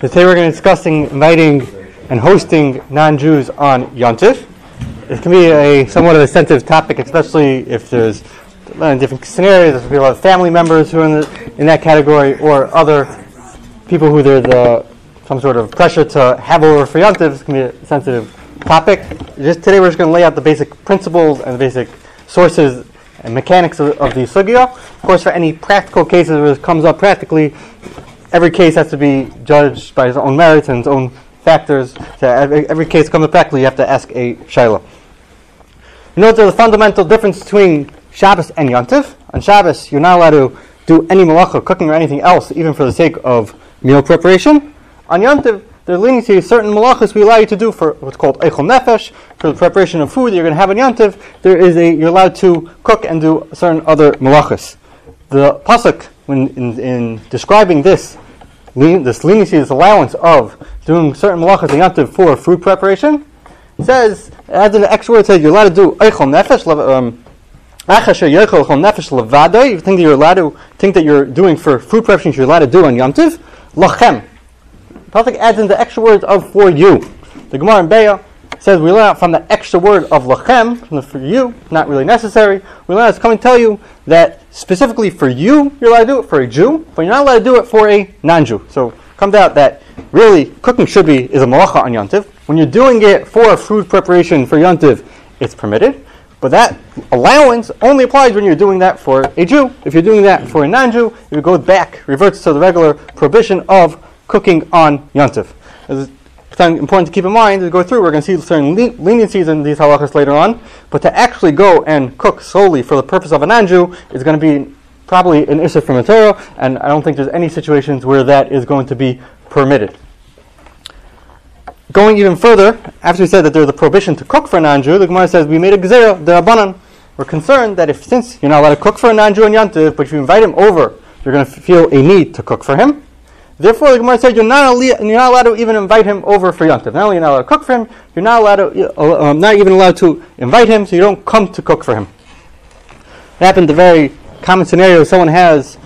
Today we're going to be discussing inviting and hosting non-Jews on Yontif. It can be a somewhat of a sensitive topic, especially if there's different scenarios. There's a lot of family members who are in, the, in that category, or other people who there's uh, some sort of pressure to have over for Yontif. It can be a sensitive topic. Just today we're just going to lay out the basic principles and the basic sources and mechanics of, of the sugya. Of course, for any practical cases where this comes up practically, every case has to be judged by its own merits and its own factors. So every, every case comes practically, you have to ask a shaila. You know there's a fundamental difference between Shabbos and Yontif. On Shabbos, you're not allowed to do any malacha, cooking or anything else, even for the sake of meal preparation. On Yontif, there are leniency, certain malachas we allow you to do for what's called eichel nefesh, for the preparation of food that you're going to have on Yantiv. There is a you're allowed to cook and do certain other malachas. The pasuk, when in, in describing this, this leniency, this allowance of doing certain malachas on Yantiv for food preparation, says as an extra word says you're allowed to do eichel nefesh. Um, you think that you're allowed to think that you're doing for food preparation, you're allowed to do on Yantiv. Lachem, Pasuk adds in the extra words of for you. The Gemara in Beitzah says we learn out from the extra word of lachem, for you, not really necessary. We learn it's coming to tell you that specifically for you, you're allowed to do it for a Jew, but you're not allowed to do it for a non-Jew. So comes out that really cooking should be is a malacha on Yontiv. When you're doing it for food preparation for Yontiv, it's permitted. But that allowance only applies when you're doing that for a Jew. If you're doing that for a non-Jew, it goes back, reverts to the regular prohibition of cooking on Yontif. Important to keep in mind as we go through, we're going to see certain leniencies in these halachas later on, but to actually go and cook solely for the purpose of an anju is going to be probably an issue from a Torah, and I don't think there's any situations where that is going to be permitted. Going even further, after we said that there's a prohibition to cook for a non-Jew, the Gemara says we made a gzera, the Rabbanan. We're concerned that if since you're not allowed to cook for a non-Jew in Yantiv, but if you invite him over, you're going to feel a need to cook for him. Therefore, the Gemara said you're not, you're not allowed to even invite him over for Yontif. Not only you're not allowed to cook for him, you're not allowed to, uh, um, not even allowed to invite him, so you don't come to cook for him. It happened a very common scenario. Someone has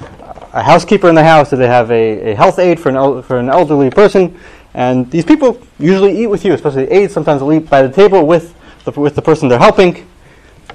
a housekeeper in the house, or they have a, a health aide for an, el- for an elderly person, and these people usually eat with you, especially the aides. Sometimes they'll eat by the table with the, with the person they're helping.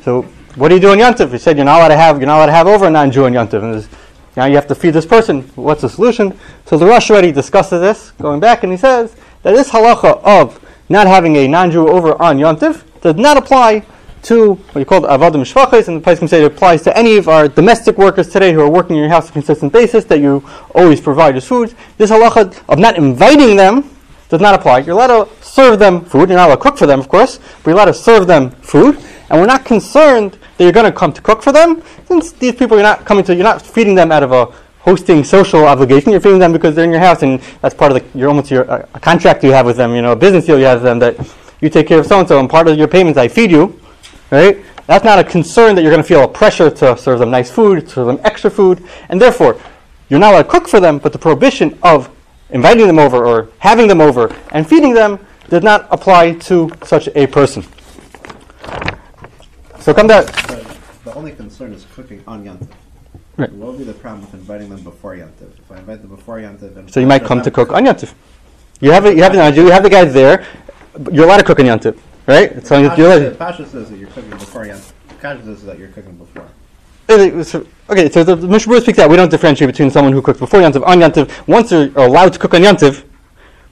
So, what do you do in Yontif? You said you're not allowed to have you're not allowed to have over a non-Jew in Yontif. And now you have to feed this person. What's the solution? So the Rosh already discusses this, going back, and he says that this halacha of not having a non-Jew over on Yom Yontif does not apply to what you call the avodim shvachis, and the Poskim say it applies to any of our domestic workers today who are working in your house on a consistent basis that you always provide as food. This halacha of not inviting them does not apply. You're allowed to serve them food. You're not allowed to cook for them, of course, but you're allowed to serve them food. And we're not concerned that you're going to come to cook for them, since these people you're not coming to, you're not feeding them out of a hosting social obligation. You're feeding them because they're in your house, and that's part of the, your almost your uh, a contract you have with them. You know, a business deal you have with them that you take care of so and so, and part of your payments I feed you, right? That's not a concern that you're going to feel a pressure to serve them nice food, serve them extra food, and therefore you're not allowed to cook for them. But the prohibition of inviting them over or having them over and feeding them does not apply to such a person. So come down. The only concern is cooking on Yantiv. Right. What would be the problem with inviting them before Yantiv? If I invite them before Yantiv, and So you might come to cook on Yantiv. You have it. You have it. You have the guys there. You're allowed to cook on Yantiv, right? So you're allowed. Pasha says that you're cooking before Yantiv. Kasha says that you're cooking before. Okay, so the Mishnah speaks out. We don't differentiate between someone who cooks before Yantiv on Yantiv. Once they're allowed to cook on Yantiv,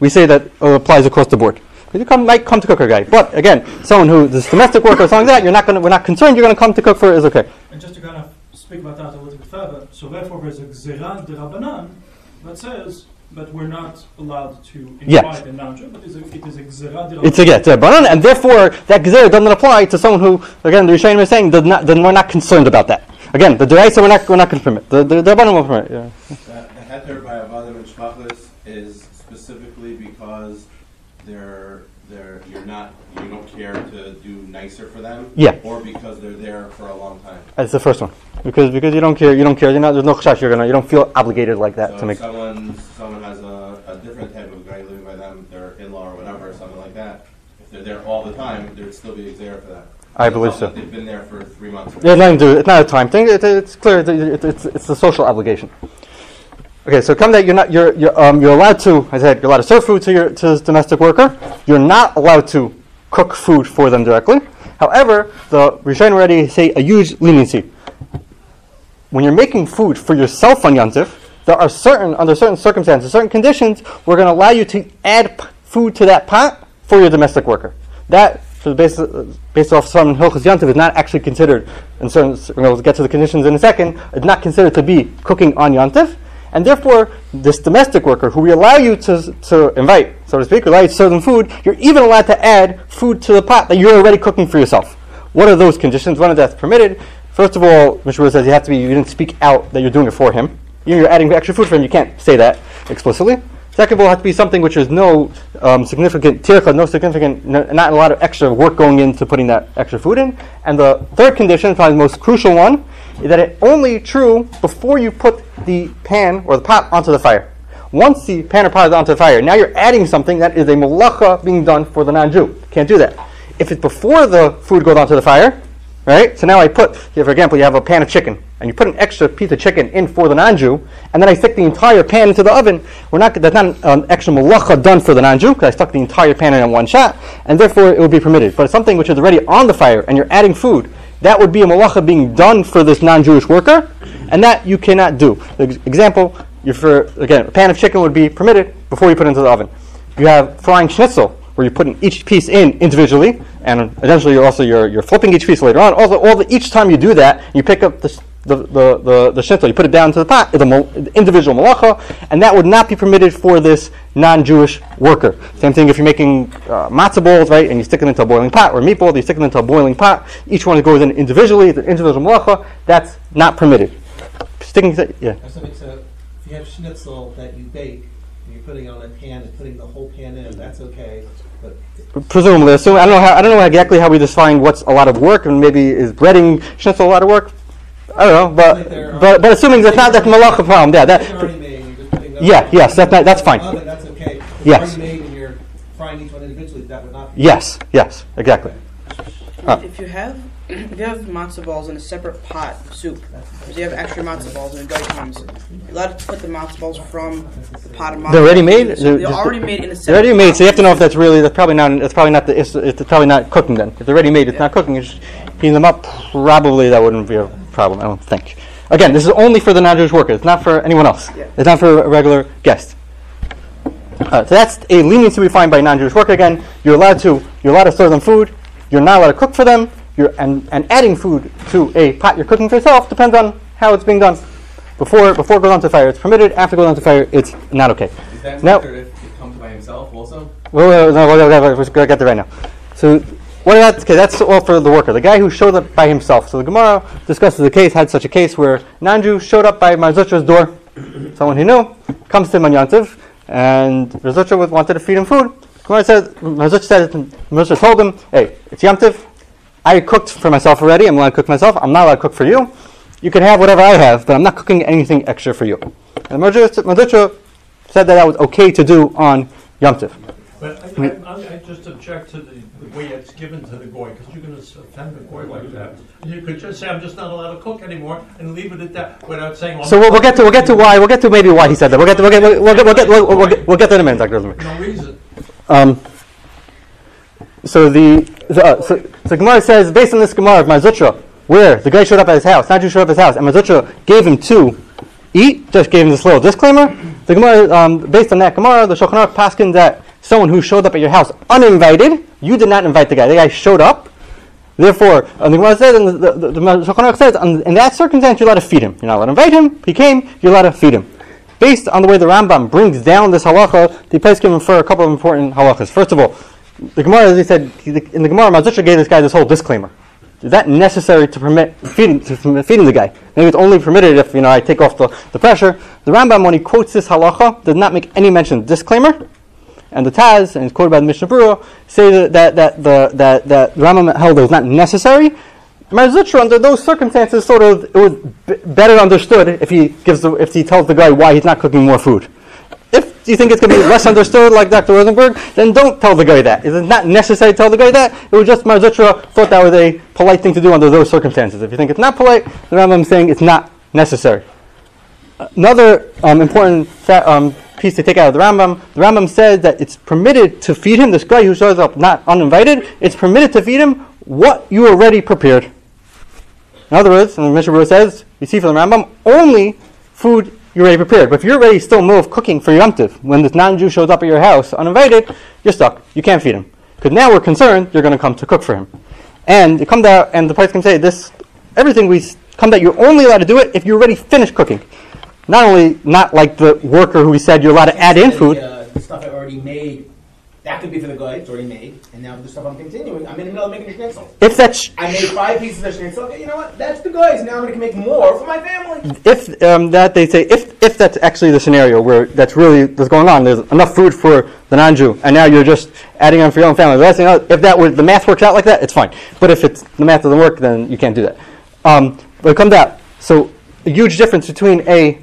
we say that it applies across the board. You come, might come to cook a guy, but again, someone who this domestic work or something like that, you're not gonna, We're not concerned. You're going to come to cook for is okay. And just to kind of speak about that a little bit further, so therefore there's a gzeran de rabbanan that says but we're not allowed to invite Yes. a non-Jew, but it is a, it is a gzeran de It's a yeah, it's a banan, and therefore that gzer doesn't apply to someone who, again, the Rishonim is saying, does not, then we're not concerned about that. Again, the deraisa we're not we're not going to permit. The the, the banan will permit. Yeah. That the heter by Avadim and Shvachlis is specifically because they're, they're, you're not, you don't care to do nicer for them? Yeah. Or because they're there for a long time? That's the first one because because you don't care. You don't care. You're not, there's no chash. You're gonna. You don't feel obligated like that So to if make. someone, someone has a, a different type of guy living by them, their in-law or whatever, or something like that, if they're there all the time, there'd still be a there for that. I believe so. They've been there for three months. Yeah, nothing to do. It's not a time thing. It, it's clear. It, it, it's it's a social obligation. Okay, so come that you're not you're you're, um, you're allowed to. I said you're allowed to serve food to your to this domestic worker. You're not allowed to cook food for them directly. However, the Rishonim already say a huge leniency. When you're making food for yourself on Yantif, there are certain under certain circumstances, certain conditions, we're going to allow you to add p- food to that pot for your domestic worker. That, for based, based off some Hilchas Yantiv, is not actually considered. and certain, we'll get to the conditions in a second. It's not considered to be cooking on Yantiv. And therefore, this domestic worker who we allow you to, to invite, so to speak, allow you to serve them food, you're even allowed to add food to the pot that you're already cooking for yourself. What are those conditions? One of that's permitted. First of all, Mr. says you have to be, you didn't speak out that you're doing it for him. You're adding extra food for him, you can't say that explicitly. Second of all, it has to be something which is no um, significant tircha, no significant, no, not a lot of extra work going into putting that extra food in. And the third condition, probably the most crucial one, that it only true before you put the pan or the pot onto the fire. Once the pan or pot is onto the fire, now you're adding something that is a malacha being done for the non-Jew. Can't do that. If it's before the food goes onto the fire, right? So now I put, here for example, you have a pan of chicken, and you put an extra piece of chicken in for the non-Jew, and then I stick the entire pan into the oven. We're not that's not an extra malacha done for the non-Jew because I stuck the entire pan in in one shot, and therefore it would be permitted. But it's something which is already on the fire, and you're adding food. That would be a malacha being done for this non-Jewish worker, and that you cannot do. The example, for again, a pan of chicken would be permitted before you put it into the oven. You have frying schnitzel, where you're putting each piece in individually, and eventually you're also you're, you're flipping each piece later on. Also, all the, each time you do that, you pick up the the the, the, the schnitzel, you put it down to the pot, the mol- individual malacha, and that would not be permitted for this non-Jewish worker. Same thing if you're making uh, matzah balls, right, and you stick them into a boiling pot, or meatball, you stick them into a boiling pot. Each one goes in individually, the individual malacha. That's not permitted. Sticking, to, yeah. So if you have schnitzel that you bake, and you're putting it on a pan and putting the whole pan in, that's okay, but Presumably, assume I don't know how I don't know exactly how we define what's a lot of work, and maybe is breading schnitzel a lot of work. I don't know, but but, but assuming that's not that's malacha problem, yeah, that made, you're just putting those. Yeah, yes, that's not- that's fine. That's okay. If it's Yes. already made and you're frying each one individually, that would not be. yes, yes, exactly. Ah. If you have if you have matzo balls in a separate pot of soup, because you have extra matzo balls and dough comes, you're allowed to put the matzo balls from the pot of matzo. They're already made? So They're they're already made in a separate. They're already made, pot. so you have to know if that's really that's probably not it's probably not the it's, it's probably not cooking then. If they're already made, it's not cooking. It's just heating them up. Probably that wouldn't be a problem. I don't think. Again, this is only for the non-Jewish worker. It's not for anyone else. Yeah. It's not for a regular guest. Uh, so that's a leniency we find by non-Jewish worker. Again, you're allowed to you're allowed to serve them food. You're not allowed to cook for them. You're and, and adding food to a pot you're cooking for yourself depends on how it's being done. Before before it goes onto fire, it's permitted. After it goes onto fire, it's not okay. Is that Now- if it comes by himself also? Well, well, no, we'll, we'll, we'll, get there right now. So, what about, okay, that's all for the worker, the guy who showed up by himself. So the Gemara discusses the case, had such a case where non-Jew showed up by Mar Zutra's door, someone he knew, comes to him on Yantiv, and Mar Zutra wanted to feed him food. Gemara says, Mar Zutra said, Mar Zutra told him, hey, it's Yantiv, I cooked for myself already, I'm allowed to cook myself, I'm not allowed to cook for you. You can have whatever I have, but I'm not cooking anything extra for you. And Mar Zutra said that that was okay to do on Yom Tov. But I, I, I, just object to the, the way it's given to the goy, because you're going to offend the goy like that. You could just say, "I'm just not allowed to cook anymore," and leave it at that, without saying. "Well, So we'll, we'll get to we'll get to why we'll get to maybe why he said that. We'll get to, we'll get we'll, get we'll get we'll, we'll get we'll get to it in a minute, Dr. No reason. Um, so the so, uh, so, so Gemara says based on this Gemara of Mar Zutra, where the guy showed up at his house, not just showed up at his house, and Mar Zutra gave him to eat, just gave him this little disclaimer. The Gemara, um, based on that Gemara, the Shulchan Aruch paskin that someone who showed up at your house uninvited, you did not invite the guy. The guy showed up. Therefore, uh, the Gemara says, and the, the, the, says, um, in that circumstance, you're allowed to feed him. You're not allowed to invite him. He came. You're allowed to feed him. Based on the way the Rambam brings down this halacha, the Poskim infer a couple of important halachas. First of all, the Gemara, as he said, in the Gemara, Mar Zutra gave this guy this whole disclaimer. Is that necessary to permit feeding, to feeding the guy? Maybe it's only permitted if you know I take off the, the pressure. The Rambam, when he quotes this halacha, does not make any mention of disclaimer. And the Taz, and it's quoted by the Mishnah Berurah, say that, that, that, the, that, that the Rambam held it was not necessary. Mar Zutra, under those circumstances, sort of it was b- better understood if he gives the, if he tells the guy why he's not cooking more food. If you think it's going to be less understood, like Dr. Rosenberg, then don't tell the guy that. It's not necessary to tell the guy that, it was just Mar Zutra thought that was a polite thing to do under those circumstances. If you think it's not polite, the Rambam is saying it's not necessary. Another um, important fa- um, piece to take out of the Rambam, the Rambam says that it's permitted to feed him, this guy who shows up not uninvited, it's permitted to feed him what you already prepared. In other words, and the Mishnah says, you see from the Rambam, only food you already prepared. But if you're already still in the middle of cooking for Yom Tiv, when this non-Jew shows up at your house uninvited, you're stuck. You can't feed him. Because now we're concerned you're going to come to cook for him. And it comes out, and the Poskim say this, everything we come out, you're only allowed to do it if you're already finished cooking. Not only, not like the worker who we said you're allowed to add in The, food. uh, the stuff I already made, that could be for the guy, it's already made. And now for the stuff I'm continuing, I'm in the middle of making a schnitzel. If that's I made five pieces of schnitzel. Okay, you know what? That's the guy's. Now I'm going to make more for my family. if um, that they say if if that's actually the scenario where that's really what's going on, there's enough food for the non-Jew, and now you're just adding on for your own family. The last thing if that were the math works out like that, it's fine. But if it's the math doesn't work, then you can't do that. Um, but it comes out. So a huge difference between a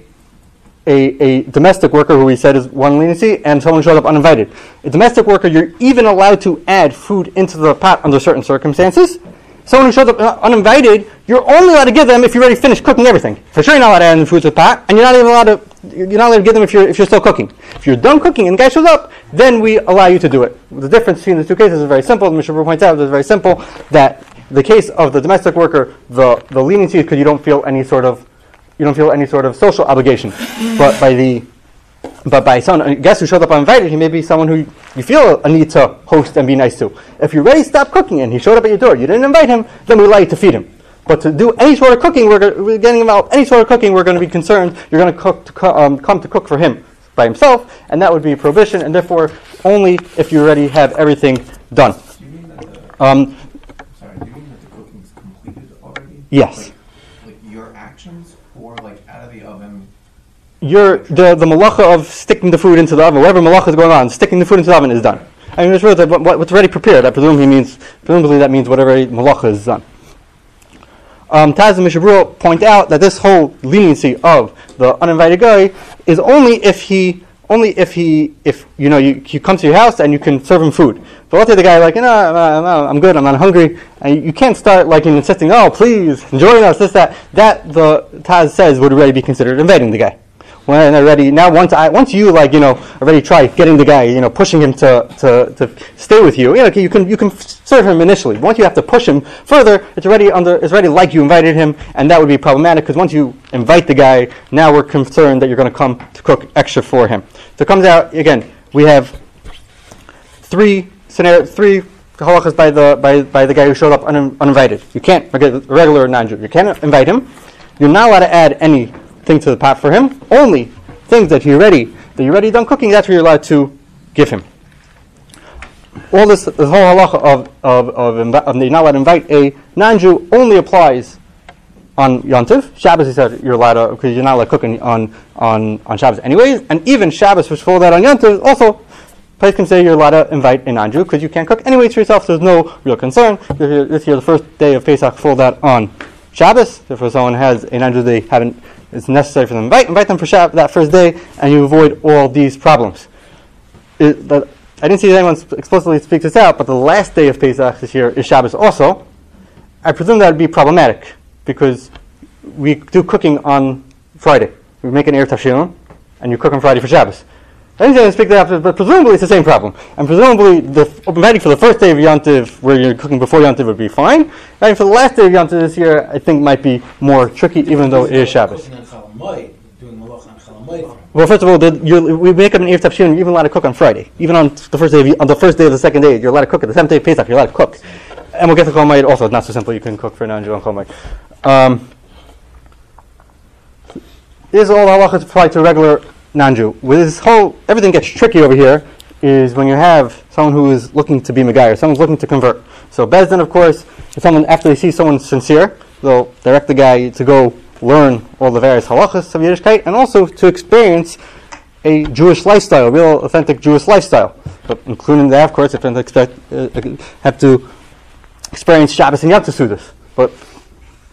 a, a domestic worker who we said is one leniency and someone showed up uninvited. A domestic worker, you're even allowed to add food into the pot under certain circumstances. Someone who shows up uninvited, you're only allowed to give them if you already finished cooking everything. For sure, you're not allowed to add in food to the pot, and you're not even allowed to. You're not allowed to give them if you're if you're still cooking. If you're done cooking and the guy shows up, then we allow you to do it. The difference between the two cases is very simple. The Mishnah points out it's very simple that the case of the domestic worker, the the leniency is because you don't feel any sort of you don't feel any sort of social obligation. but by the but by someone, a guest who showed up uninvited, he may be someone who you feel a need to host and be nice to. If you already stopped cooking and he showed up at your door, you didn't invite him, then we you to feed him. But to do any sort of cooking, we're, we're getting involved. Any sort of cooking, we're going to be concerned. You're going to cook to co- um, come to cook for him by himself, and that would be a prohibition. And therefore, only if you already have everything done. Do you mean that the, Um, sorry, do you mean that the cooking's completed already? yes. Like, like your actions or like out of the oven? Your the the malacha of sticking the food into the oven, whatever malacha is going on, sticking the food into the oven is done. I mean, it's really what, what- what's already prepared. I presume he means presumably that means whatever malacha is done. Um, Taz and Mishnah Berurah point out that this whole leniency of the uninvited guy is only if he only if he if you know you, he comes to your house and you can serve him food. But let's say the guy like, you know, I'm, good, I'm not hungry, and you can't start like insisting, oh, please join us, this that. That the Taz says would already be considered inviting the guy when already now once I once you like you know already try getting the guy you know pushing him to, to, to stay with you you know you can you can serve him initially. Once you have to push him further it's already under it's already like you invited him and that would be problematic because once you invite the guy now we're concerned that you're going to come to cook extra for him. So it comes out again we have three scenario three halachas by the by, by the guy who showed up un, uninvited. You can't regular non-Jew. You can't invite him. You're not allowed to add anything to the pot for him. Only things that you're ready, that you're ready done cooking. That's what you're allowed to give him. All this, the whole halacha of of of, of you're not allowed to invite a non-Jew only applies on Yom Tov. Shabbos, he said, you're allowed to because you're not allowed to cook on on on, Shabbos anyways. And even Shabbos, which fall that on Yom Tov, also. Poskim say you're allowed to invite a non-Jew because you can't cook anyways for yourself. So there's no real concern. If this year, the first day of Pesach, fall that on Shabbos. Therefore, someone has a non-Jew they haven't. It's necessary for them invite. Invite them for Shabbat that first day, and you avoid all these problems. It, but I didn't see anyone explicitly speak this out, but the last day of Pesach this year is Shabbos also. I presume that would be problematic because we do cooking on Friday. We make an Eruv Tavshilin, and you cook on Friday for Shabbos. I say I speak that out, but presumably it's the same problem. And presumably the f- inviting for the first day of Yom Tov, where you're cooking before Yom Tov, would be fine. Inviting for the last day of Yom Tov this year, I think might be more tricky, even though it is Shabbos. On on. Well, first of all, the, we make up an Eruv Tavshilin, you're even allowed to cook on Friday. Even on the first day of, on the first day of the second day, you're allowed to cook. At the seventh day of Pesach, you're allowed to cook. And we'll get to Hamoed also. It's not so simple. You can cook for non-Jew on Hamoed. Um, is all halachas apply to regular non-Jew? With this whole, everything gets tricky over here. Is when you have someone who is looking to be Megayer, someone's looking to convert. So Beis Din, of course, if someone after they see someone sincere, they'll direct the guy to go learn all the various halachas of Yiddishkeit and also to experience a Jewish lifestyle, a real authentic Jewish lifestyle. But including that, of course, if they expect, uh, have to experience Shabbos and Yom Tov Sudas. But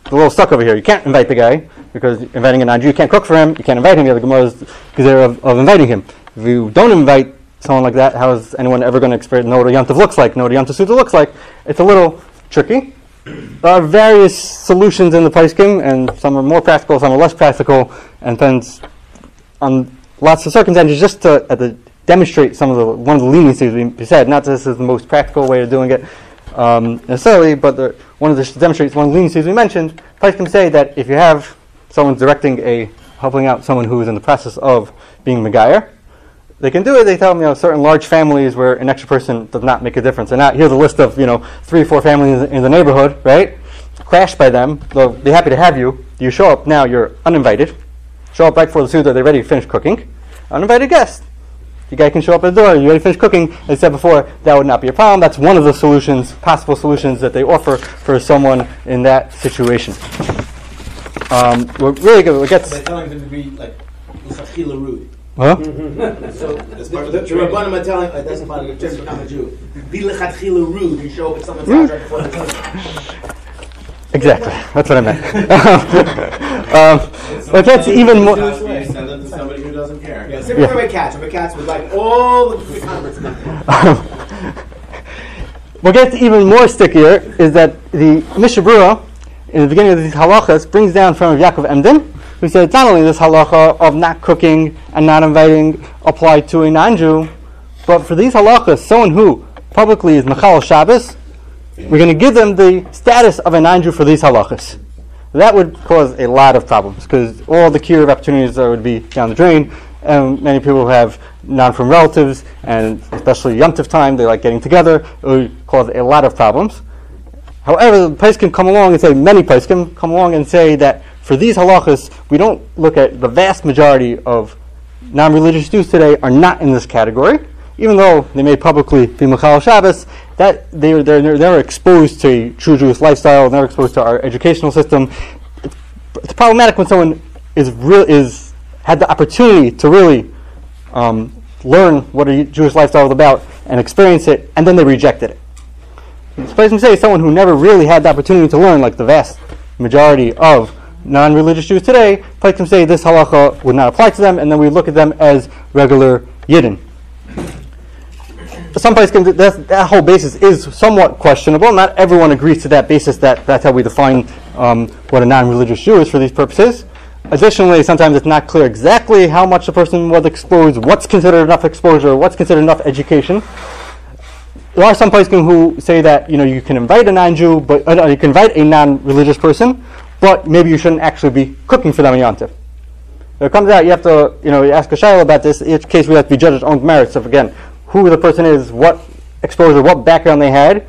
a little stuck over here. You can't invite the guy because inviting a non-Jew, you can't cook for him. You can't invite him. You have the Gemara's gazera of, of inviting him. If you don't invite someone like that, how is anyone ever going to experience know what a Yom Tov looks like, know what a Yom Tov Suda looks like? It's a little tricky. There are various solutions in the Poskim, and some are more practical, some are less practical, and depends on lots of circumstances just to, uh, to demonstrate some of the one of the leniencies we said. Not that this is the most practical way of doing it um, necessarily, but the, one of the to demonstrate one of the leniencies we mentioned. Can say that if you have someone directing a helping out someone who is in the process of being Megayer, they can do it. They tell them, you know, certain large families where an extra person does not make a difference. And not here's a list of, you know, three or four families in the neighborhood, right? Crashed by them. They'll be happy to have you. You show up now. You're uninvited. Show up right before the Suda. They're ready to finish cooking. Uninvited guest. The guy can show up at the door. You already finished cooking? As I said before, that would not be a problem. That's one of the solutions, possible solutions that they offer for someone in that situation. Um, we're really good. We get. They're telling them to be like L'chachila rude. Huh? So the, the, the Rabbanim are telling, uh, that's part of the to become a Jew. Be lechatchila rude and show up at someone's house right before the Torah. Exactly. That's what I meant. um, but that's even more. Send them to somebody who doesn't care. Yeah, same with Rabbi Katz. Rabbi Katz was like all the the converts. What gets even more stickier is that the Mishnah Berurah, in the beginning of these halachas, brings down from Yaakov Emden, who said it's not only this halacha of not cooking and not inviting applied to a non-Jew, but for these halachas, someone who publicly is Mechal Shabbos, we're going to give them the status of a non-Jew for these halachas. That would cause a lot of problems because all the cure opportunities uh, would be down the drain. And many people who have non-frum relatives, and especially Yom Tov time, they like getting together. It would cause a lot of problems. However, the Poskim come along and say, many places can come along and say that for these halachas, we don't look at the vast majority of non-religious Jews today are not in this category, even though they may publicly be Michal Shabbos. That they are they're, they're, they're exposed to a true Jewish lifestyle, they're exposed to our educational system. It's, it's problematic when someone is real is had the opportunity to really um, learn what a Jewish lifestyle is about and experience it, and then they rejected it. This person say someone who never really had the opportunity to learn, like the vast majority of non-religious Jews today, Poskim say this halacha would not apply to them, and then we look at them as regular yidden. Some Poskim that, whole basis is somewhat questionable. Not everyone agrees to that basis. That that's how we define um, what a non-religious Jew is for these purposes. Additionally, sometimes it's not clear exactly how much the person was exposed, what's considered enough exposure, what's considered enough education there are some places who say that you know you can invite a non-Jew, but uh, you can invite a non-religious person, but maybe you shouldn't actually be cooking for them on Yom Tov. It comes out, you have to you know you ask a shaila about this. In each case, we have to be judged on merits of again who the person is, what exposure, what background they had,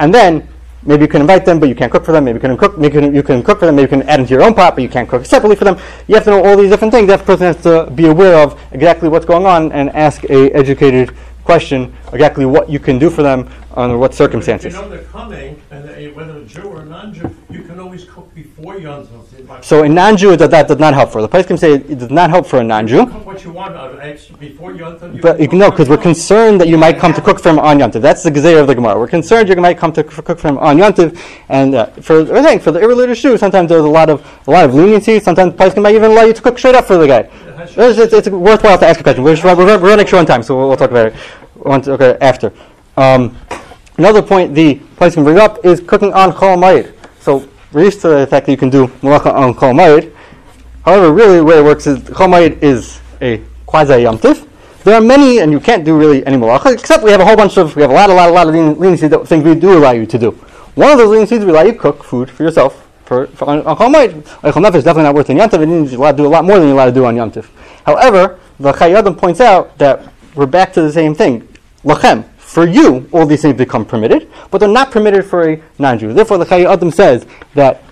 and then maybe you can invite them, but you can't cook for them. Maybe you can cook, maybe you can, you can cook for them. Maybe you can add into your own pot, but you can't cook separately for them. You have to know all these different things. That person has to be aware of exactly what's going on and ask a educated question exactly what you can do for them under what If circumstances. you know they're coming, and they- whether a Jew or a non-Jew, you can always cook before Yom Tov. So a non-Jew that that does not help for. The Poskim say it does not help for a non-Jew. Cook what you want, uh, ex- before Yom Tov. But can you cook because we're concerned that you might come to cook for him on Yom Tov. That's the gezerah of the Gemara. We're concerned you might come to cook for him on Yom Tov. And uh, for I think for the irreligious Jew, sometimes there's a lot of a lot of leniency. Sometimes the Poskim might even allow you to cook straight up for the guy. It's, it's, it's worthwhile to ask a question. We're, just, we're, we're running short on time, so we'll, we'll talk about it once, okay, after. Um, another point the Poskim bring up is cooking on Chol Moed. So we're used to the fact that you can do malacha on Chol Moed. However, really the way it works is Chol Moed is a quasi Yom. There are many, and you can't do really any malacha, except we have a whole bunch of, we have a lot, a lot, a lot of leni- leniency that things we do allow you to do. One of those leniencies we allow you to cook food for yourself for, for on, on Chol Moed. Eichel is definitely not worth in Yom Tov, and you're allowed to do a lot more than you're allowed to do on Yom Tov. However, the Chayei Adam points out that we're back to the same thing. Lachem, for you, all these things become permitted, but they're not permitted for a non-Jew. Therefore, the Chayei Adam says that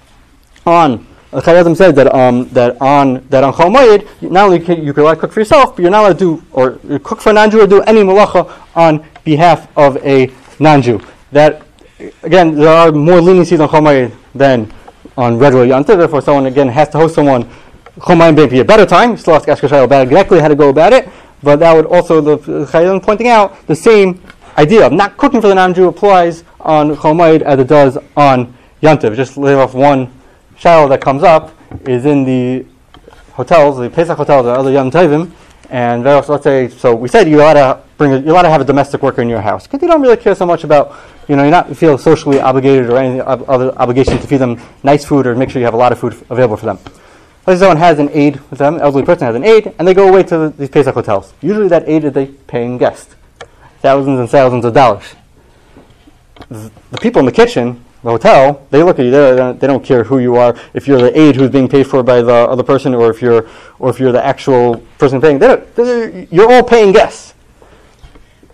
on the Chayei Adam says that um, that on that on Chol Moed, not only can you can allowed to cook for yourself, but you're not allowed to do or cook for a non-Jew or do any malacha on behalf of a non-Jew. That again, there are more leniencies on Chol Moed than on regular Yom Therefore, someone again has to host someone. Chol Moed may be a better time. Still have to ask about exactly how to go about it. But that would also the Chayyim pointing out the same idea of not cooking for the non-Jew applies on Chol as it does on Yom Tov. Just leave off one shadow that comes up is in the hotels, the Pesach hotels, and other Yom Tovim. And let's say, so we said you're allowed to bring, a, you're allowed to have a domestic worker in your house because you don't really care so much about, you know, you're not feel socially obligated or any ob- other obligation to feed them nice food or make sure you have a lot of food f- available for them. let's someone has an aide with them, elderly person has an aide, and they go away to the, these Pesach hotels. Usually that aide is a paying guest, thousands and thousands of dollars. The people in the kitchen, the hotel, they look at you. They don't, care who you are. If you're the aide who's being paid for by the other person, or if you're, or if you're the actual person paying. They don't, they're- you're all paying guests.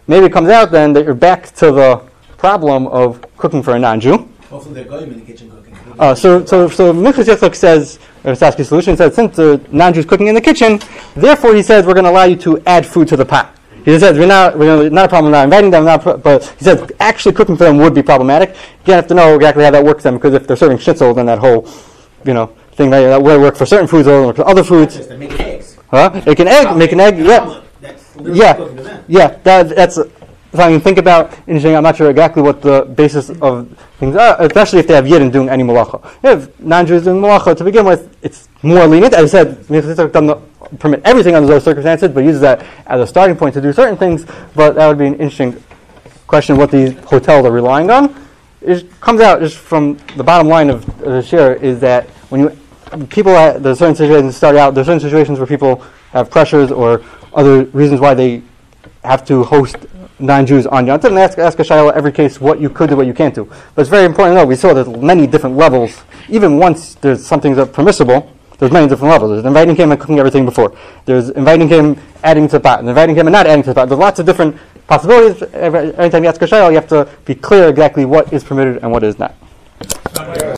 Maybe it comes out then that you're back to the problem of cooking for a non-Jew. Hopefully they're going in the kitchen cooking. Uh, so, so, so Yitzchak says, or Saski's solution says, since the non-Jew's cooking in the kitchen, therefore he says we're going to allow you to add food to the pot. He says we're not, we're not a problem not inviting them, not, but he says actually cooking for them would be problematic. You have to know exactly how that works then, because if they're serving schnitzel, then that whole, you know, thing that, that would work for certain foods, or work for other foods. Just make eggs. Huh? Make an egg, make an egg, yeah. That's Yeah, them. yeah, that, that's if I can think about interesting. I'm not sure exactly what the basis of things are, especially if they have yidden doing any malacha. If non-Jews doing malacha to begin with, it's more lenient. As I said, permit everything under those circumstances, but uses that as a starting point to do certain things. But that would be an interesting question: what these hotels are relying on. It comes out just from the bottom line of the share is that when you people at there's certain situations start out there's certain situations where people have pressures or other reasons why they have to host non-Jews on Yom Tov and ask, ask a shayla every case what you could do, what you can't do. But it's very important to know, we saw there's many different levels. Even once there's something that's permissible, there's many different levels. There's inviting him and cooking everything before. There's inviting him, adding to the pot, and inviting him and not adding to the pot. There's lots of different possibilities. Every, time you ask a shayla, you have to be clear exactly what is permitted and what is not.